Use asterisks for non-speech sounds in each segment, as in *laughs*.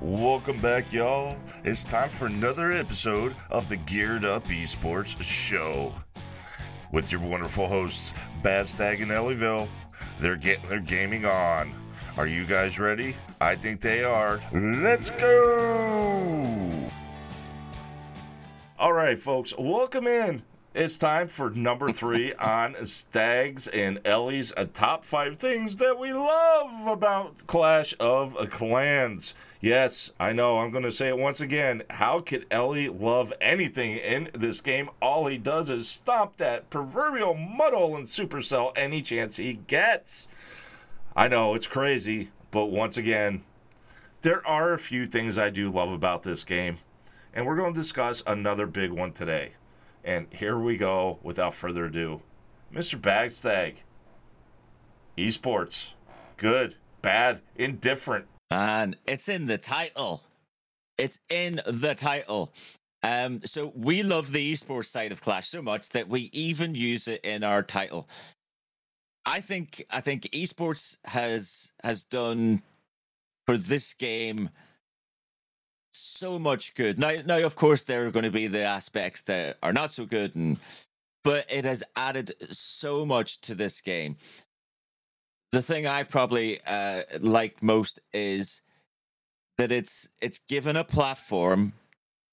Welcome back, y'all. It's time for another episode of the Geared Up Esports Show with your wonderful hosts, Bad Stag and Elliville. They're getting their gaming on. Are you guys ready? I think they are. Let's go! All right, folks, welcome in. It's time for number three *laughs* on Stags and Ellie's uh, top five things that we love about Clash of Clans. Yes, I know, I'm going to say it once again. How could Ellie love anything in this game? All he does is stomp that proverbial mudhole in Supercell any chance he gets. I know, it's crazy, but once again, there are a few things I do love about this game, and we're going to discuss another big one today. And here we go without further ado. Mr. Bad Stag. Esports. Good, bad, indifferent. And it's in the title. It's in the title. Um, so we love the esports side of Clash so much that we even use it in our title. I think I think esports has has done for this game so much good. Now, now, of course, there are going to be the aspects that are not so good, and but it has added so much to this game. The thing I probably uh, like most is that it's it's given a platform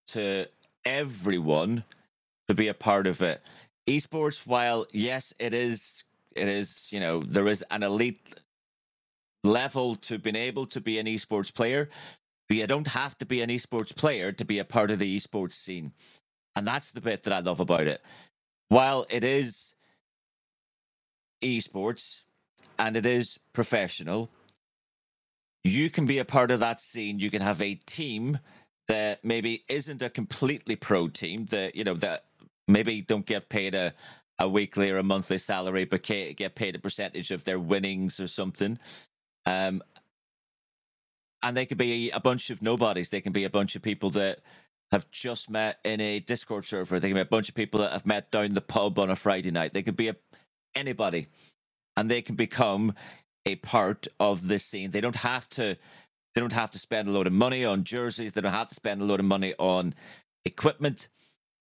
to everyone to be a part of it. Esports, while yes, it is it is you know there is an elite level to being able to be an esports player but you don't have to be an esports player to be a part of the esports scene. And that's the bit that I love about it. While it is esports and it is professional, you can be a part of that scene. You can have a team that maybe isn't a completely pro team that, you know, that maybe don't get paid a, a weekly or a monthly salary, but get paid a percentage of their winnings or something. Um, and they could be a bunch of nobodies. They can be a bunch of people that have just met in a Discord server. They can be a bunch of people that have met down the pub on a Friday night. They could be a, anybody, and they can become a part of this scene. They don't have to. They don't have to spend a load of money on jerseys. They don't have to spend a load of money on equipment.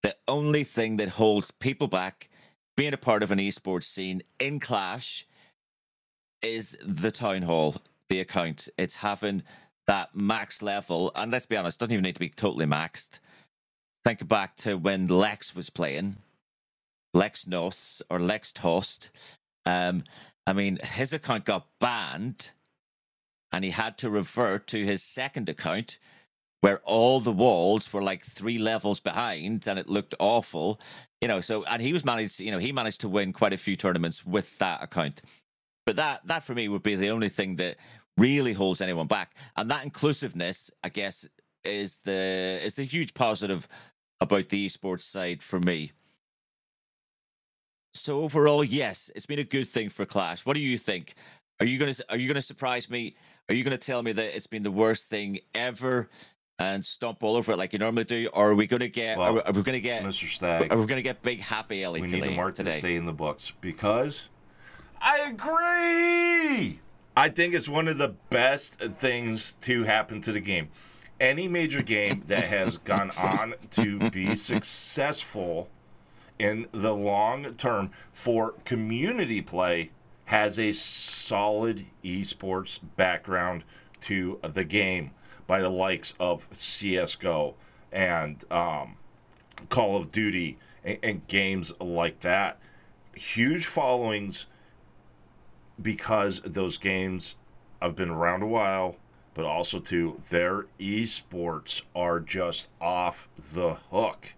The only thing that holds people back being a part of an esports scene in Clash is the town hall, the account. It's having that max level, and let's be honest, doesn't even need to be totally maxed. Think back to when Lex was playing, Lex Nos or Lex Toast. Um, I mean, his account got banned, and he had to revert to his second account, where all the walls were like three levels behind, and it looked awful. You know, so and he was managed. You know, he managed to win quite a few tournaments with that account. But that that for me would be the only thing that really holds anyone back. And that inclusiveness, I guess, is the is the huge positive about the esports side for me. So overall, yes, it's been a good thing for Clash. What do you think? Are you gonna are you gonna surprise me? Are you gonna tell me that it's been the worst thing ever? and stomp all over it like you normally do, or are we going to get? Well, are, we, are, we going to get Mr. Stag? Are we going to get big happy Ellie? We today, need to mark today? to stay in the books because I agree. I think it's one of the best things to happen to the game. Any major game that has gone on to be *laughs* successful in the long term for community play has a solid esports background to the game by the likes of CSGO and um, Call of Duty and, and games like that. Huge followings because those games have been around a while, but also too their esports are just off the hook.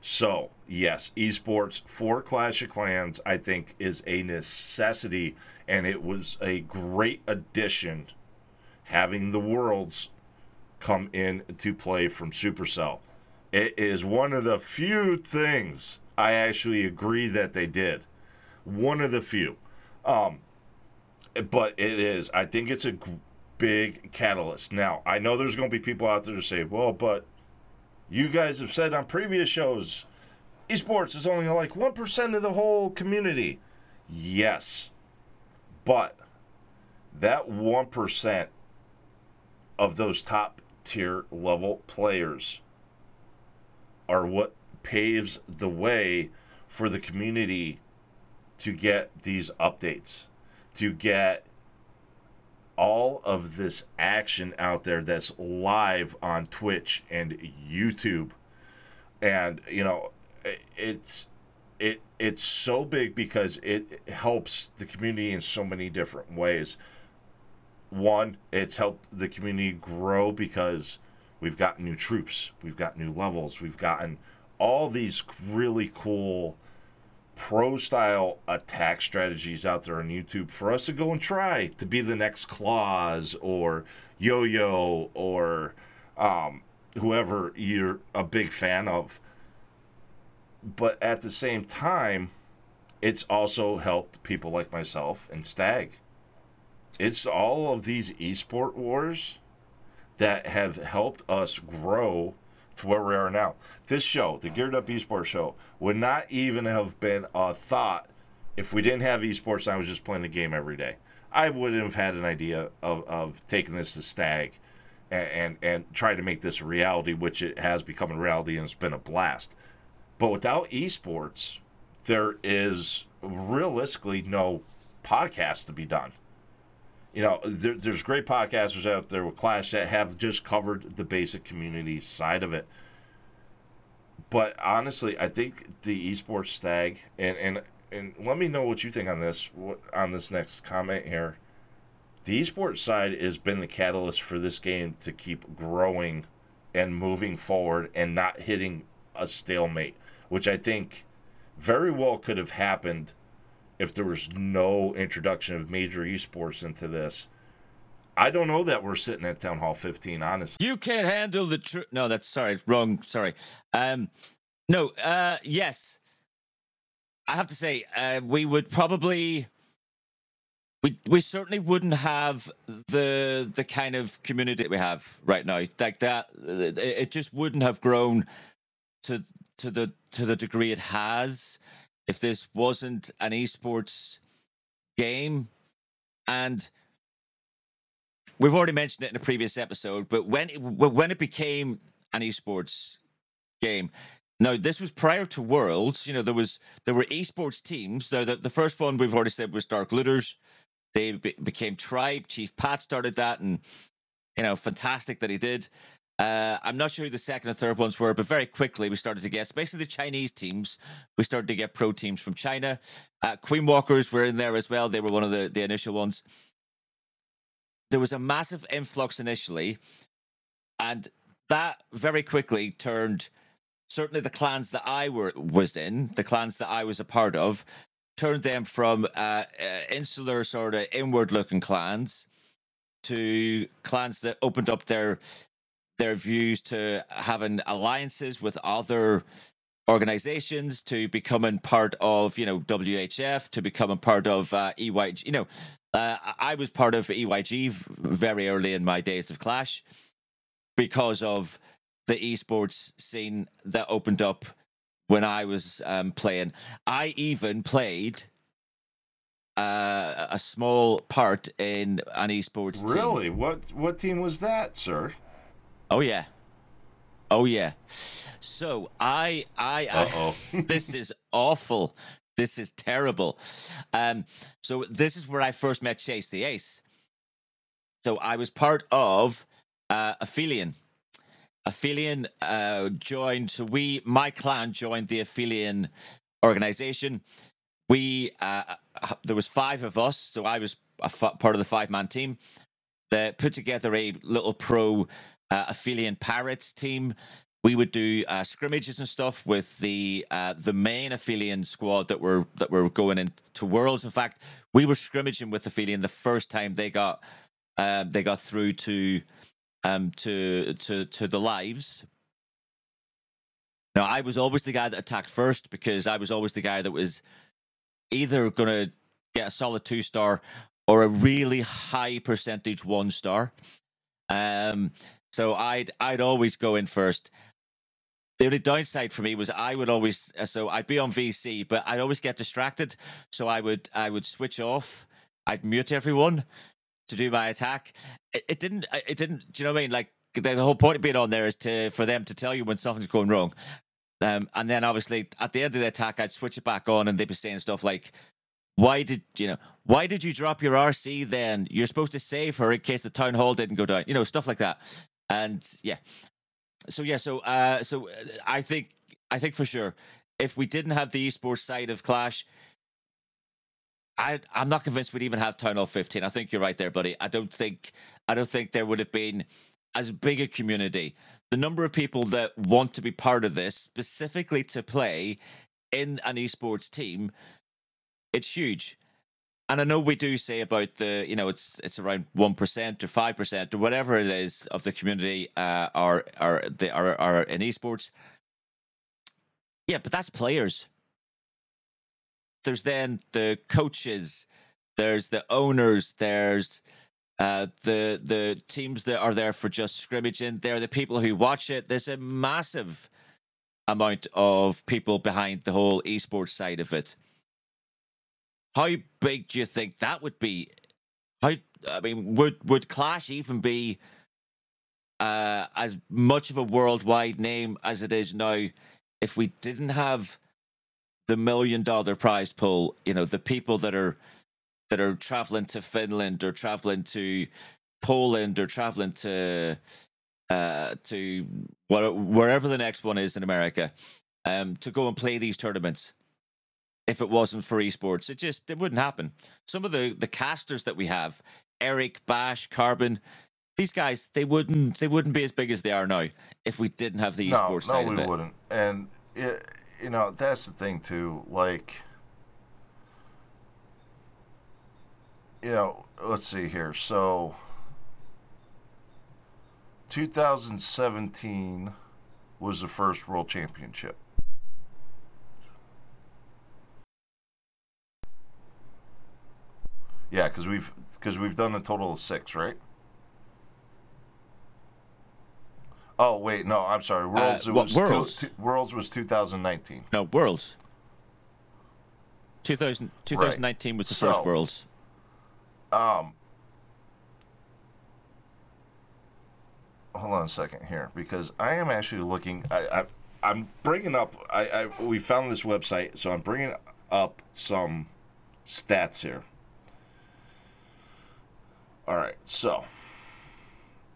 So, yes, esports for Clash of Clans, I think, is a necessity, and it was a great addition having the worlds come in to play from Supercell. It is one of the few things I actually agree that they did. One of the few. Um, but it is. I think it's a big catalyst. Now, I know there's going to be people out there to say, well, but you guys have said on previous shows, esports is only like 1% of the whole community. Yes. But that 1% of those top tier level players are what paves the way for the community to get these updates, to get all of this action out there that's live on Twitch and YouTube. And, you know, it's it it's so big because it helps the community in so many different ways. One, it's helped the community grow because we've got new troops, we've got new levels, we've gotten all these really cool pro style attack strategies out there on YouTube for us to go and try to be the next Klaus or Yo Yo or um, whoever you're a big fan of. But at the same time, it's also helped people like myself and Stag. It's all of these esport wars that have helped us grow to where we are now. This show, the Geared Up Esports Show, would not even have been a thought if we didn't have esports and I was just playing the game every day. I wouldn't have had an idea of, of taking this to Stag and, and, and try to make this a reality, which it has become a reality and it's been a blast. But without esports, there is realistically no podcast to be done. You know, there, there's great podcasters out there with Clash that have just covered the basic community side of it. But honestly, I think the esports stag and and and let me know what you think on this on this next comment here. The esports side has been the catalyst for this game to keep growing and moving forward and not hitting a stalemate, which I think very well could have happened if there was no introduction of major esports into this. I don't know that we're sitting at Town Hall 15, honestly. You can't handle the truth. No, that's sorry, wrong. Sorry. Um, no, uh, yes. I have to say, uh, we would probably, we we certainly wouldn't have the the kind of community we have right now. Like that, it just wouldn't have grown to to the to the degree it has if this wasn't an esports game. And we've already mentioned it in a previous episode, but when it, when it became an esports game, now this was prior to Worlds. You know, there was there were esports teams. The the, the first one we've already said was Dark Looters. They be, became Tribe. Chief Pat started that, and you know, fantastic that he did. Uh, I'm not sure who the second and third ones were, but very quickly we started to get, especially the Chinese teams, we started to get pro teams from China. Uh, Queen Walkers were in there as well. They were one of the, the initial ones. There was a massive influx initially, and that very quickly turned certainly the clans that I were was in, the clans that I was a part of, turned them from uh, uh, insular sort of inward looking clans to clans that opened up their their views to having alliances with other organizations to becoming part of you know WHF to becoming part of uh, EYG you know uh, I was part of EYG very early in my days of Clash because of the esports scene that opened up when I was um, playing. I even played uh, a small part in an esports really? Team. what what team was that sir Oh yeah. Oh yeah. So I I, I *laughs* this is awful. This is terrible. Um so this is where I first met Chase the Ace. So I was part of uh Aphelion. Aphelion uh joined so we my clan joined the Aphelion organization. We uh there was five of us, so I was a f- part of the five man team that put together a little pro uh, Aphelion Pirates team. We would do uh, scrimmages and stuff with the uh, the main Aphelion squad that were that were going into Worlds. In fact, we were scrimmaging with Aphelion the first time they got um, they got through to um, to to to the lives. Now, I was always the guy that attacked first because I was always the guy that was either going to get a solid two star or a really high percentage one star. Um, so I'd I'd always go in first. The only downside for me was I would always uh, so I'd be on VC, but I'd always get distracted. So I would I would switch off. I'd mute everyone to do my attack. It, it didn't. It didn't. Do you know what I mean? Like the whole point of being on there is to for them to tell you when something's going wrong. Um, and then obviously at the end of the attack, I'd switch it back on, and they'd be saying stuff like, "Why did you know? Why did you drop your RC? Then you're supposed to save her in case the town hall didn't go down. You know, stuff like that." And yeah, so yeah, so uh, so uh, I think I think for sure, if we didn't have the esports side of Clash, I I'm not convinced we'd even have Town Hall 15. I think you're right there, buddy. I don't think I don't think there would have been as big a community. The number of people that want to be part of this, specifically to play in an esports team, it's huge. And I know we do say about the, you know, it's it's around one percent or five percent or whatever it is of the community uh, are are they are are in esports. Yeah, but that's players. There's then the coaches, there's the owners, there's uh, the the teams that are there for just scrimmaging. There are the people who watch it. There's a massive amount of people behind the whole esports side of it. How big do you think that would be? How I mean, would would Clash even be uh, as much of a worldwide name as it is now if we didn't have the million dollar prize pool? You know, the people that are that are traveling to Finland or traveling to Poland or traveling to uh, to wherever the next one is in America um, to go and play these tournaments. If it wasn't for esports, it just it wouldn't happen. Some of the the casters that we have, Eric, Bash, Carbon, these guys they wouldn't they wouldn't be as big as they are now if we didn't have the esports no, side no, of we it. wouldn't. And it, you know that's the thing too. Like you know, let's see here. So, 2017 was the first World Championship. Yeah, because we've because we've done a total of six, right? Oh wait, no, I'm sorry. Worlds Uh, was Worlds? Two, Worlds was 2019. No, Worlds. 2000, 2019 was the So- first Worlds. Um, hold on a second here because I am actually looking. I, I I'm bringing up. I, I we found this website, so I'm bringing up some stats here. All right, so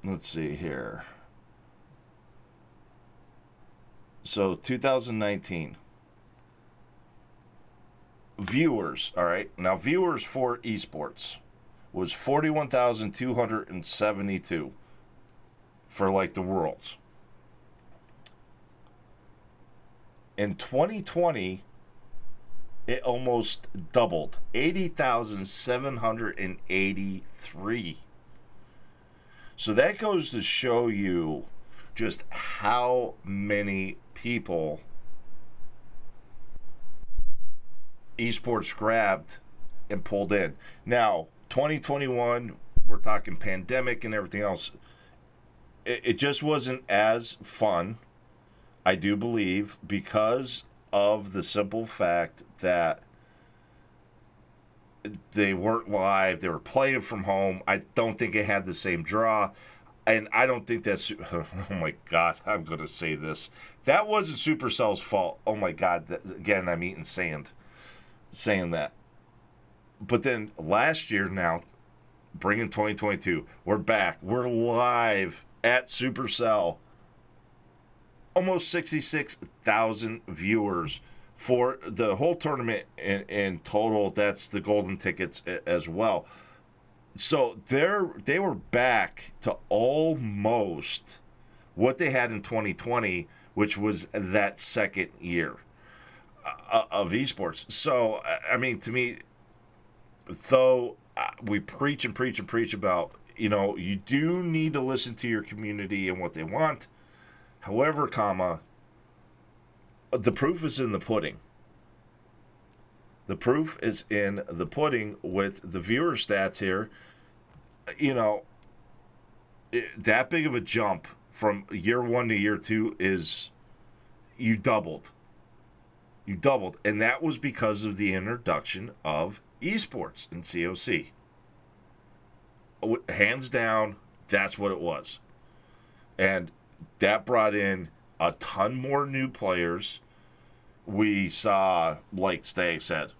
let's see here. So 2019 viewers. All right, now viewers for esports was 41,272 for like the worlds. In 2020, it almost doubled 80,783. So that goes to show you just how many people esports grabbed and pulled in. Now, 2021, we're talking pandemic and everything else. It, it just wasn't as fun, I do believe, because of the simple fact that they weren't live. They were playing from home. I don't think it had the same draw. And I don't think that's. *laughs* Oh my God, I'm going to say this. That wasn't Supercell's fault. Oh my God. That, again, I'm eating sand saying that. But then last year, now, bringing 2022, we're back. We're live at Supercell. Almost 66,000 viewers for the whole tournament in, in total. That's the golden tickets as well. So they're they were back to almost what they had in 2020, which was that second year uh, of esports. So I- I mean, to me, though uh, we preach and preach and preach about, you know, you do need to listen to your community and what they want. However, comma, the proof is in the pudding. The proof is in the pudding with the viewer stats here. You know, it, that big of a jump from year one to year two is you doubled. You doubled. And that was because of the introduction of esports in COC. Hands down, that's what it was. And that brought in a ton more new players. We saw, like Stag said,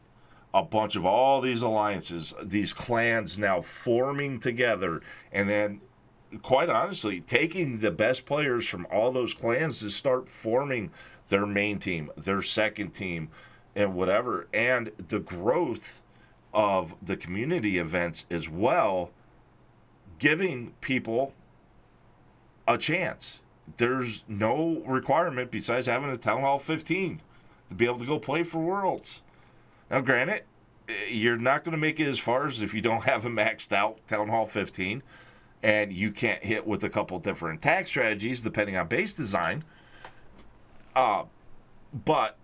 a bunch of all these alliances, these clans now forming together, and then, quite honestly, taking the best players from all those clans to start forming their main team, their second team, and whatever. And the growth of the community events as well, giving people a chance. There's no requirement besides having a Town Hall 15 to be able to go play for Worlds. Now, granted, you're not going to make it as far as if you don't *laughs* have a maxed out Town Hall 15 and you can't hit with a couple different attack strategies depending on base design. Uh, but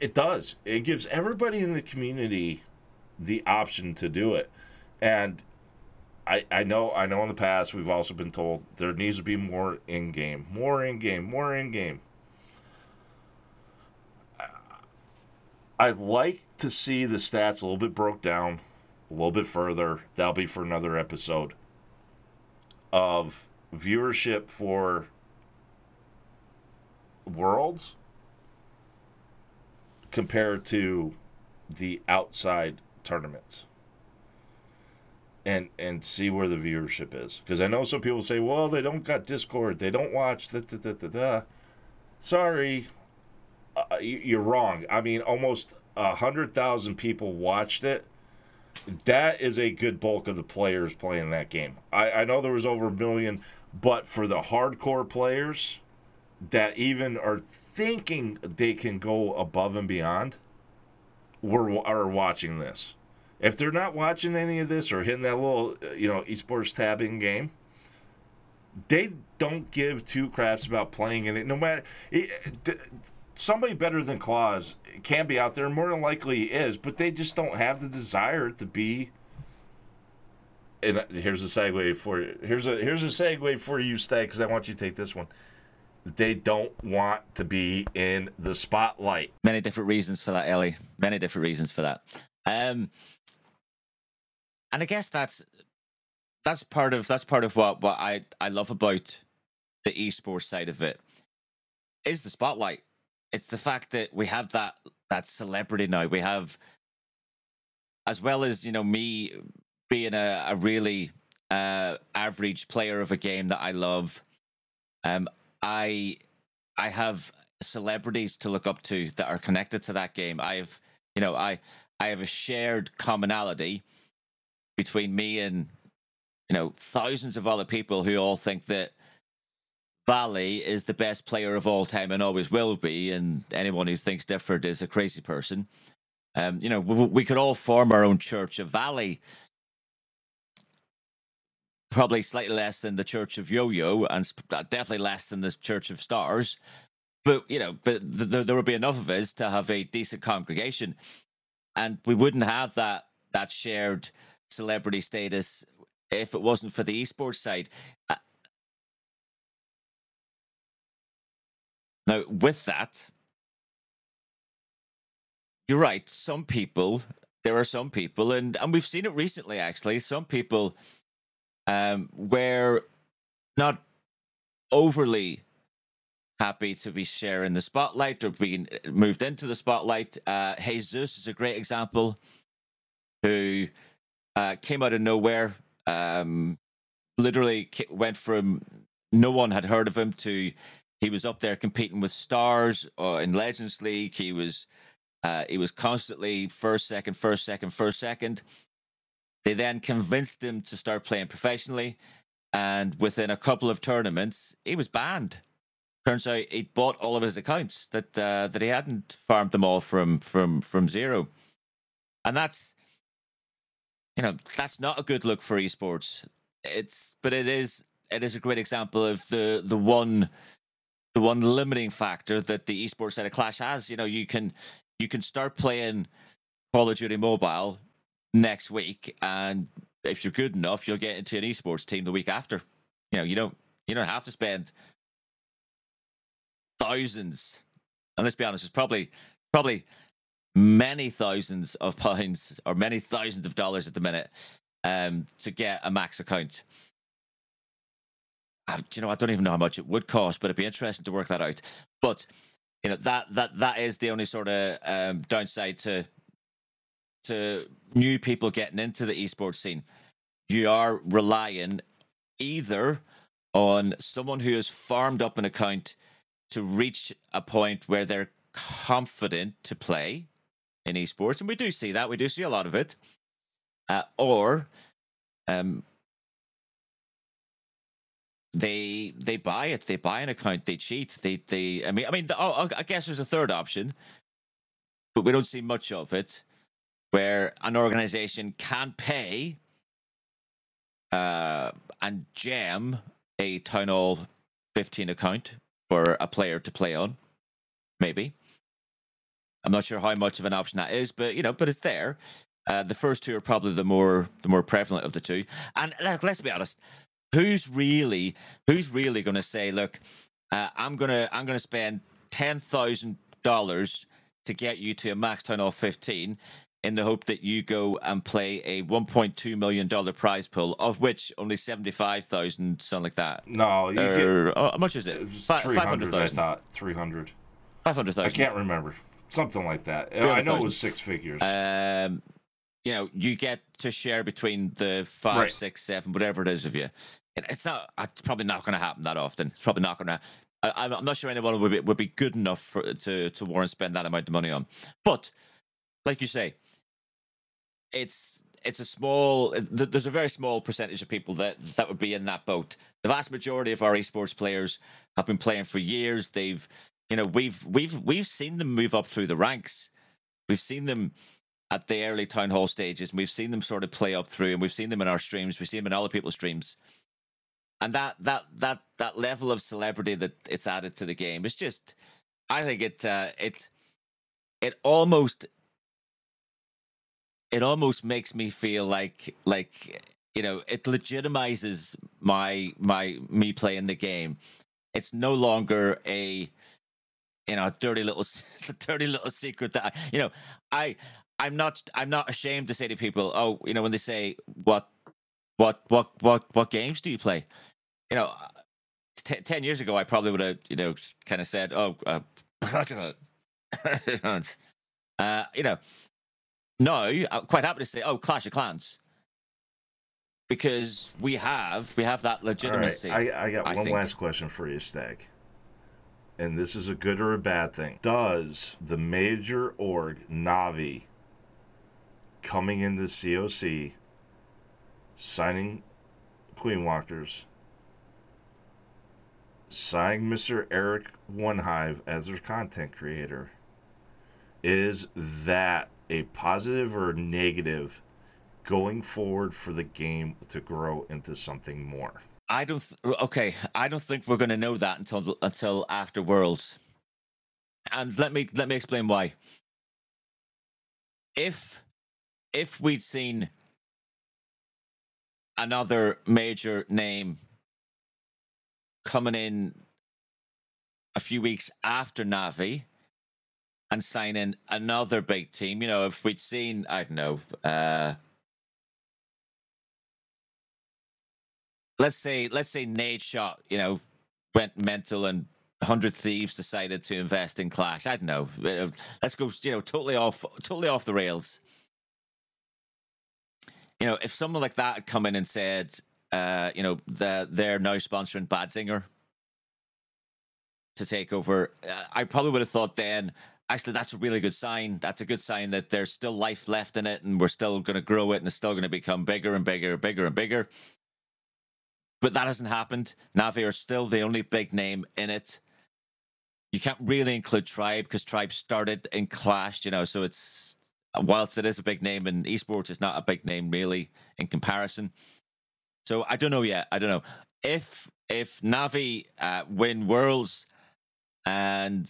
it does. It gives everybody in the community the option to do it. And I, I know I know in the past we've also been told there needs to be more in game, more in game, more in game. I'd like to see the stats a little bit broke down, a little bit further. That'll be for another episode of viewership for worlds compared to the outside tournaments and and see where the viewership is. Because i know some people say well they don't got discord. They don't watch da, da, da, da, da. sorry. Uh, you're wrong. I mean almost hundred thousand people watched it. That is a good bulk of the players playing that game. I, I know there was over a million but for the hardcore players that even are thinking they can go above and beyond were are watching this. If they're not watching any of this or hitting that little, you know, esports tabbing game, they don't give two craps about playing in it. No matter it, somebody better than Klaus can be out there, more than likely is, but they just don't have the desire to be. And here's a segue for you. Here's a here's a segue for you, Stag, because I want you to take this one they don't want to be in the spotlight. Many different reasons for that, Ellie. Many different reasons for that. Um, and I guess that's that's part of that's part of what what I I love about the esports side of it is the spotlight. It's the fact that we have that that celebrity now. We have, as well as you know, me being a, a really uh, average player of a game that I love. Um, I I have celebrities to look up to that are connected to that game. I have you know I I have a shared commonality between me and you know thousands of other people who all think that Valley is the best player of all time and always will be, and anyone who thinks different is a crazy person. Um, you know, we, we could all form our own church of Valley probably slightly less than the Church of Yo-Yo, and uh, definitely less than the Church of Stars. But you know, but th- th- there would be enough of us to have a decent congregation, and we wouldn't have that that shared celebrity status if it wasn't for the esports side. Uh, now, with that, you're right. Some people, there are some people, and and we've seen it recently. Actually, some people um, we're not overly happy to be sharing the spotlight or being moved into the spotlight. Uh, Jesus is a great example who uh, came out of nowhere, um, literally went from no one had heard of him to he was up there competing with stars uh, in Legends League. He was uh, he was constantly first, second, first, second, first, second. They then convinced him to start playing professionally, and within a couple of tournaments, he was banned. Turns out he bought all of his accounts that uh, that he hadn't farmed them all from from from zero, and that's you know that's not a good look for esports. It's but it is it is a great example of the the one the one limiting factor that the esports side of Clash has. You know, you can you can start playing Call of Duty Mobile next week, and if you're good enough, you'll get into an esports team the week after. You know, you don't you don't have to spend thousands. And let's be honest, it's probably probably many thousands of pounds or many thousands of dollars at the minute um, to get a max account. uh, you know, I don't even know how much it would cost, but it'd be interesting to work that out. But you know, that that that is the only sort of um, downside to to new people getting into the esports scene. You are relying either on someone who has farmed up an account to reach a point where they're confident to play in esports, and we do see that. We do see a lot of it. Uh, or um, they they buy it. They buy an account. They cheat. They they. I mean, I mean. Oh, I guess there's a third option, but we don't see much of it, where an organization can pay uh, and jam a Town Hall 15 account for a player to play on. Maybe. I'm not sure how much of an option that is, but you know, but it's there. Uh, the first two are probably the more the more prevalent of the two. And like, let's be honest, who's really who's really going to say, look, uh, I'm gonna I'm gonna spend ten thousand dollars to get you to a max town hall 15 in the hope that you go and play a 1.2 million dollar prize pool, of which only 75,000, something like that. No, you or, get, oh, how much is it? it 500,000. I thought 300. 500,000. I can't remember. Something like that. I know it was six figures. Um, you know, you get to share between the five, right. six, seven, whatever it is of you. It's not. It's probably not going to happen that often. It's probably not going to. I'm not sure anyone would be, would be good enough for, to to warrant spend that amount of money on. But like you say, it's it's a small. There's a very small percentage of people that that would be in that boat. The vast majority of our esports players have been playing for years. They've, you know, we've we've we've seen them move up through the ranks. We've seen them at the early town hall stages. And we've seen them sort of play up through, and we've seen them in our streams. We've seen them in other people's streams, and that that that that level of celebrity that it's added to the game is just, I think it uh, it it almost it almost makes me feel like like you know it legitimizes my my me playing the game. It's no longer a you know dirty little *laughs* dirty little secret that I, you know I I'm not I'm not ashamed to say to people, oh, you know, when they say what what what what what games do you play? You know, t- ten years ago, I probably would have you know kind of said, oh, uh, *laughs* *laughs* uh, you know, no, I'm quite happy to say, oh, Clash of Clans. Because we have we have that legitimacy. Right. I, I got I one think. last question for you, Stag and this is a good or a bad thing. Does the major org Navi coming into COC, signing Queen Walkers, signing Mr. Eric Onehive as their content creator. Is that a positive or negative going forward for the game to grow into something more? I don't. Th- okay, I don't think we're going to know that until until after Worlds. And let me let me explain why. If if we'd seen another major name coming in a few weeks after Navi and signing another big team, you know, if we'd seen, I don't know, uh, let's say, let's say Nadeshot, you know, went mental and 100 Thieves decided to invest in Clash. I don't know. Uh, let's go, you know, totally off, totally off the rails you know, if someone like that had come in and said, uh, you know, that they're now sponsoring Bad Singer to take over, uh, I probably would have thought then, actually, that's a really good sign. That's a good sign that there's still life left in it and we're still going to grow it and it's still going to become bigger and bigger, and bigger and bigger. But that hasn't happened. Navi are still the only big name in it. You can't really include Tribe because Tribe started in Clash, you know, so it's whilst it is a big name in esports, it's not a big name really in comparison. So I don't know yet. I don't know if if Navi uh, win Worlds and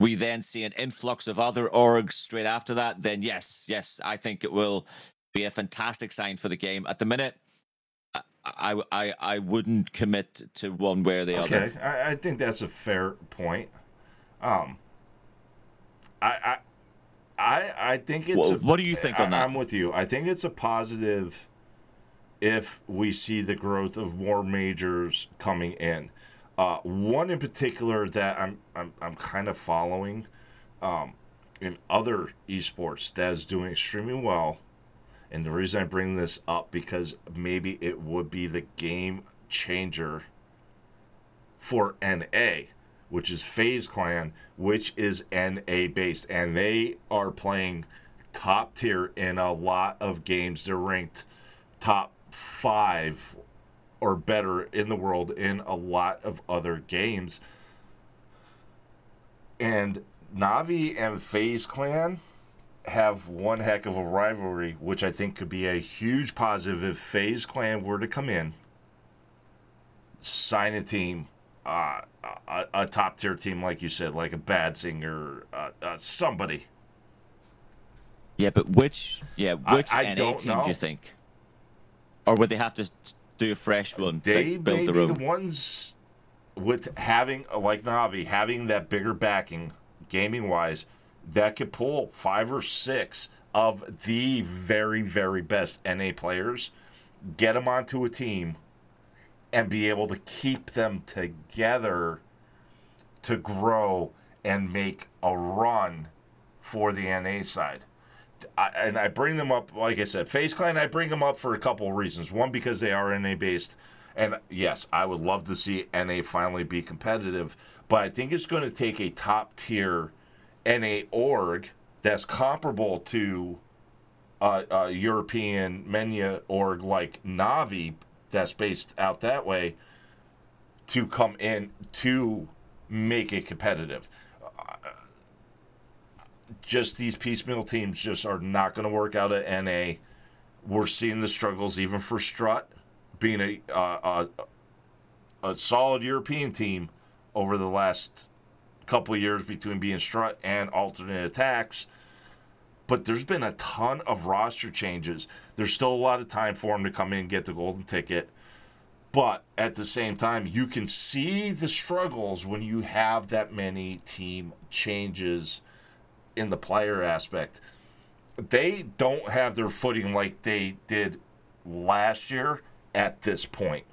we then see an influx of other orgs straight after that, then yes, yes, I think it will be a fantastic sign for the game. At the minute, I I I wouldn't commit to one way or the okay. other. Okay, I, I think that's a fair point. Um, I, I I I think it's. Well, a, what do you think on that? I'm with you. I think it's a positive if we see the growth of more majors coming in. Uh, one in particular that I'm I'm, I'm kind of following um, in other esports that is doing extremely well, and the reason I bring this up because maybe it would be the game changer for NA, which is FaZe Clan, which is NA based, and they are playing top tier in a lot of games. They're ranked top five or better in the world in a lot of other games. And Navi and FaZe Clan have one heck of a rivalry, which I think could be a huge positive if FaZe Clan were to come in, sign a team, uh, a, a top tier team, like you said, like a Bad Singer, uh, uh, somebody. Yeah, but which yeah which I, I NA team know. do you think? Or would they have to do a fresh one? They build may their be own? the ones with having like Navi having that bigger backing, gaming wise, that could pull five or six of the very very best NA players, get them onto a team, and be able to keep them together to grow and make a run for the NA side. And I bring them up, like I said, FaZe Clan. I bring them up for a couple of reasons. One, because they are NA based, and yes, I would love to see NA finally be competitive. But I think it's going to take a top tier NA org that's comparable to a, a European MENA org like Navi, that's based out that way, to come in to make it competitive just these piecemeal teams just are not going to work out at NA. We're seeing the struggles even for Strut being a, uh, a, a solid European team over the last couple years between being Strut and alternate attacks. But there's been a ton of roster changes. There's still a lot of time for them to come in and get the golden ticket. But at the same time, you can see the struggles when you have that many team changes in the player aspect. They don't have their footing like they did last year at this point.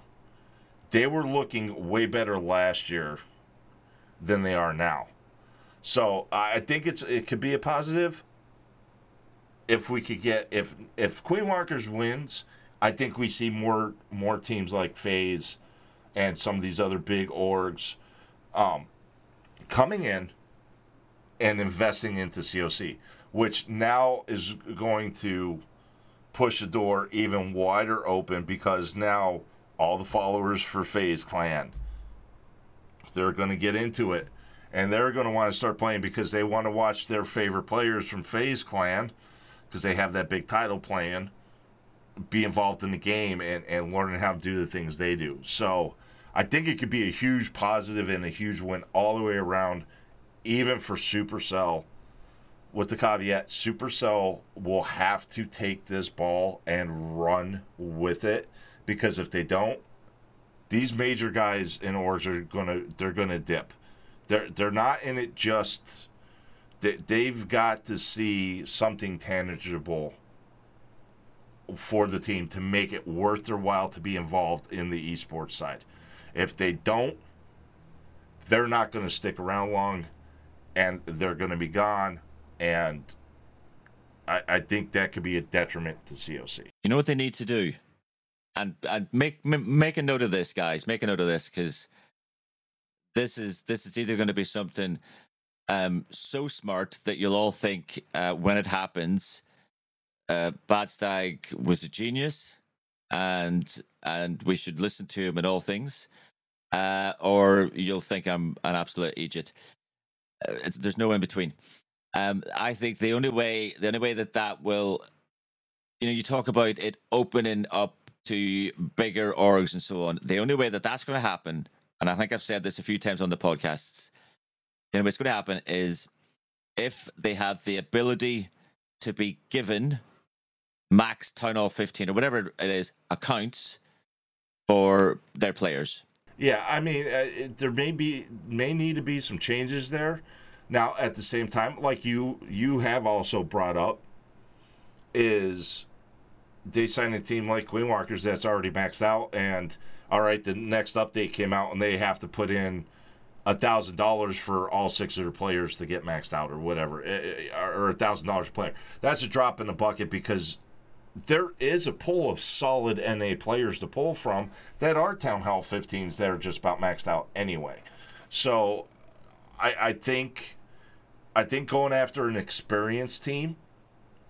They were looking way better last year than they are now. So I think it's it could be a positive if we could get if if Queen Walkers wins, I think we see more more teams like FaZe and some of these other big orgs um, coming in and investing into COC, which now is going to push the door even wider open because now all the followers for FaZe Clan they're going to get into it and they're going to want to start playing because they want to watch their favorite players from FaZe Clan because they have that big title playing be involved in the game and, and learning how to do the things they do. So I think it could be a huge positive and a huge win all the way around even for Supercell, with the caveat, Supercell will have to take this ball and run with it because if they don't, these major guys in orgs are gonna they're gonna dip. They're they're not in it just. They, they've got to see something tangible for the team to make it worth their while to be involved in the esports side. If they don't, they're not going to stick around long and they're going to be gone. And I, I think that could be a detriment to COC. You know what they need to do, and and make make a note of this, guys. Make a note of this because this is this is either going to be something um, so smart that you'll all think uh, when it happens, uh, Bad Stag was a genius, and and we should listen to him in all things, uh, or you'll think I'm an absolute idiot. Uh, there's no in between. Um, I think the only way, the only way that that will, you know, you talk about it opening up to bigger orgs and so on. The only way that that's going to happen, and I think I've said this a few times on the podcasts, only way it's going to happen is if they have the ability to be given max Town Hall 15 or whatever it is accounts for their players. Yeah, I mean, uh, it, there may be may need to be some changes there. Now, at the same time, like you you have also brought up, is they sign a team like Queenwalkers that's already maxed out, and all right, the next update came out, and they have to put in a thousand dollars for all six of their players to get maxed out or whatever, eh, eh, or a thousand dollars a player. That's a drop in the bucket because there is a pool of solid NA players to pull from that are Town Hall 15s that are just about maxed out anyway. So I, I think I think going after an experienced team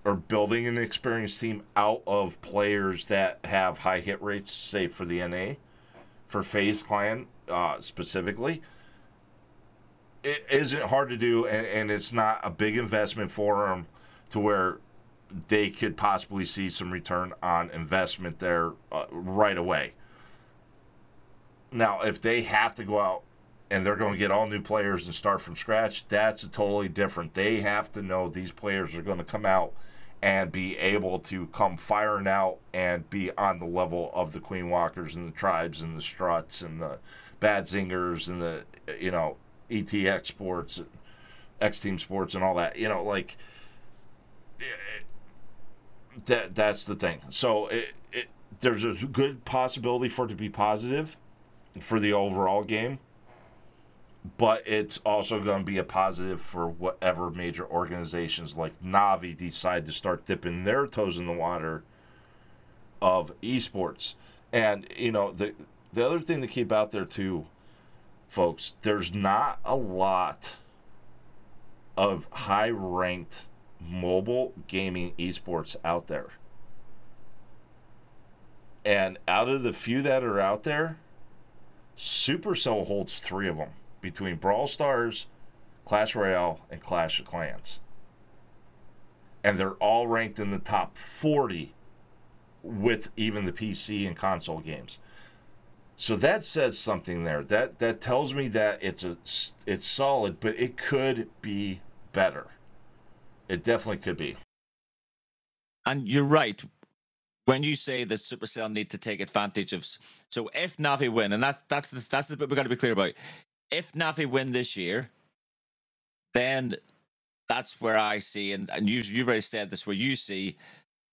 or building an experienced team out of players that have high hit rates, say for the NA, for FaZe Clan uh, specifically, it isn't hard to do, and, and it's not a big investment for them to where they could possibly see some return on investment there uh, right away. Now, if they have to go out and they're going to get all new players and start from scratch, that's totally different. They have to know these players are going to come out and be able to come firing out and be on the level of the Queen Walkers and the Tribes and the Struts and the Bad Zingers and the, you know, ETX Sports, X Team Sports and all that. You know, like that that's the thing. So it, it there's a good possibility for it to be positive for the overall game, but it's also going to be a positive for whatever major organizations like Navi decide to start dipping their toes in the water of esports. And you know the the other thing to keep out there too, folks, there's not a lot of high ranked mobile gaming esports out there. And out of the few that are out there, Supercell holds three of them between Brawl Stars, Clash Royale, and Clash of Clans. And they're all ranked in the top 40 with even the PC and console games. So that says something there. That that tells me that it's a it's solid, but it could be better. It definitely could be. And you're right when you say that Supercell need to take advantage of. So if Navi win, and that's that's the, that's the bit we've got to be clear about. If Navi win this year, then that's where I see, and, and you you've already said this, where you see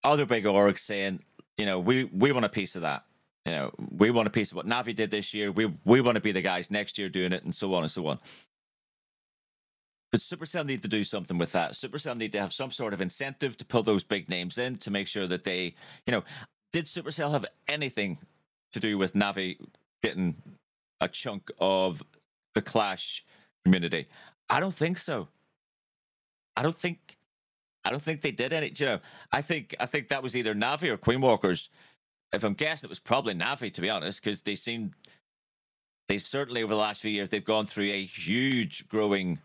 other big orgs saying, you know, we we want a piece of that. You know, we want a piece of what Navi did this year. We we want to be the guys next year doing it, and so on and so on. But Supercell need to do something with that. Supercell need to have some sort of incentive to pull those big names in to make sure that they, you know, did Supercell have anything to do with Navi getting a chunk of the Clash community? I don't think so. I don't think I don't think they did any. You know, I think I think that was either Navi or Queenwalkers. If I'm guessing, it was probably Navi to be honest, because they seem they certainly over the last few years they've gone through a huge growing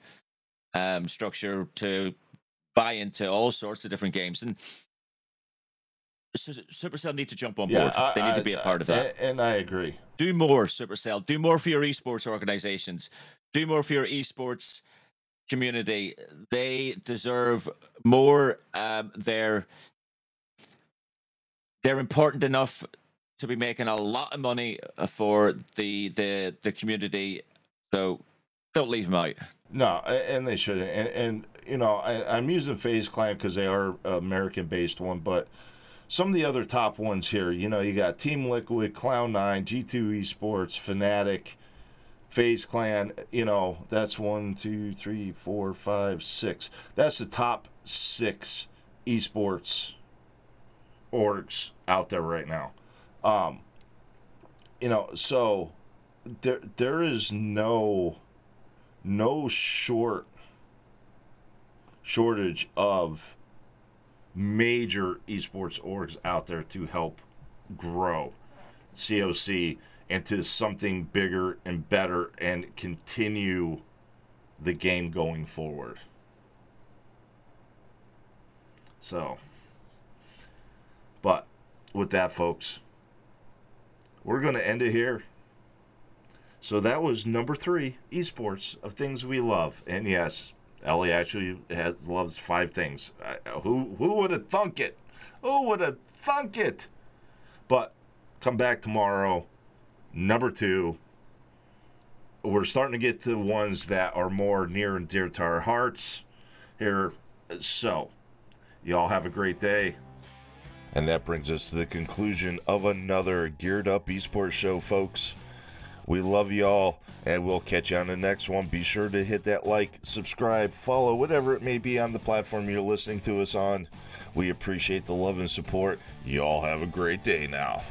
um, structure to buy into all sorts of different games. And Supercell need to jump on board. Yeah, I, they need I, to be a part of that. And I agree. Do more, Supercell. Do more for your esports organizations. Do more for your esports community. They deserve more. Um, they're they're important enough to be making a lot of money for the the the community. So don't leave them out. No, and they shouldn't. And, and you know, I, am using FaZe Clan because they are American based one, but some of the other top ones here, you know, you got Team Liquid, Cloud9, G2 Esports, Fnatic, FaZe Clan. You know, that's one, two, three, four, five, six. That's the top six esports orgs out there right now. Um, you know, so there there is no no short shortage of major esports orgs out there to help grow COC into something bigger and better and continue the game going forward. So, but with that, folks, we're going to end it here. So that was number three, esports of things we love. And yes, Ellie actually has, loves five things. who who would have thunk it? Who would have thunk it? But come back tomorrow. Number two. We're starting to get to ones that are more near and dear to our hearts here. So, y'all have a great day. And that brings us to the conclusion of another Geared Up Esports show, folks. We love y'all, and we'll catch you on the next one. Be sure to hit that like, subscribe, follow, whatever it may be on the platform you're listening to us on. We appreciate the love and support. Y'all have a great day now.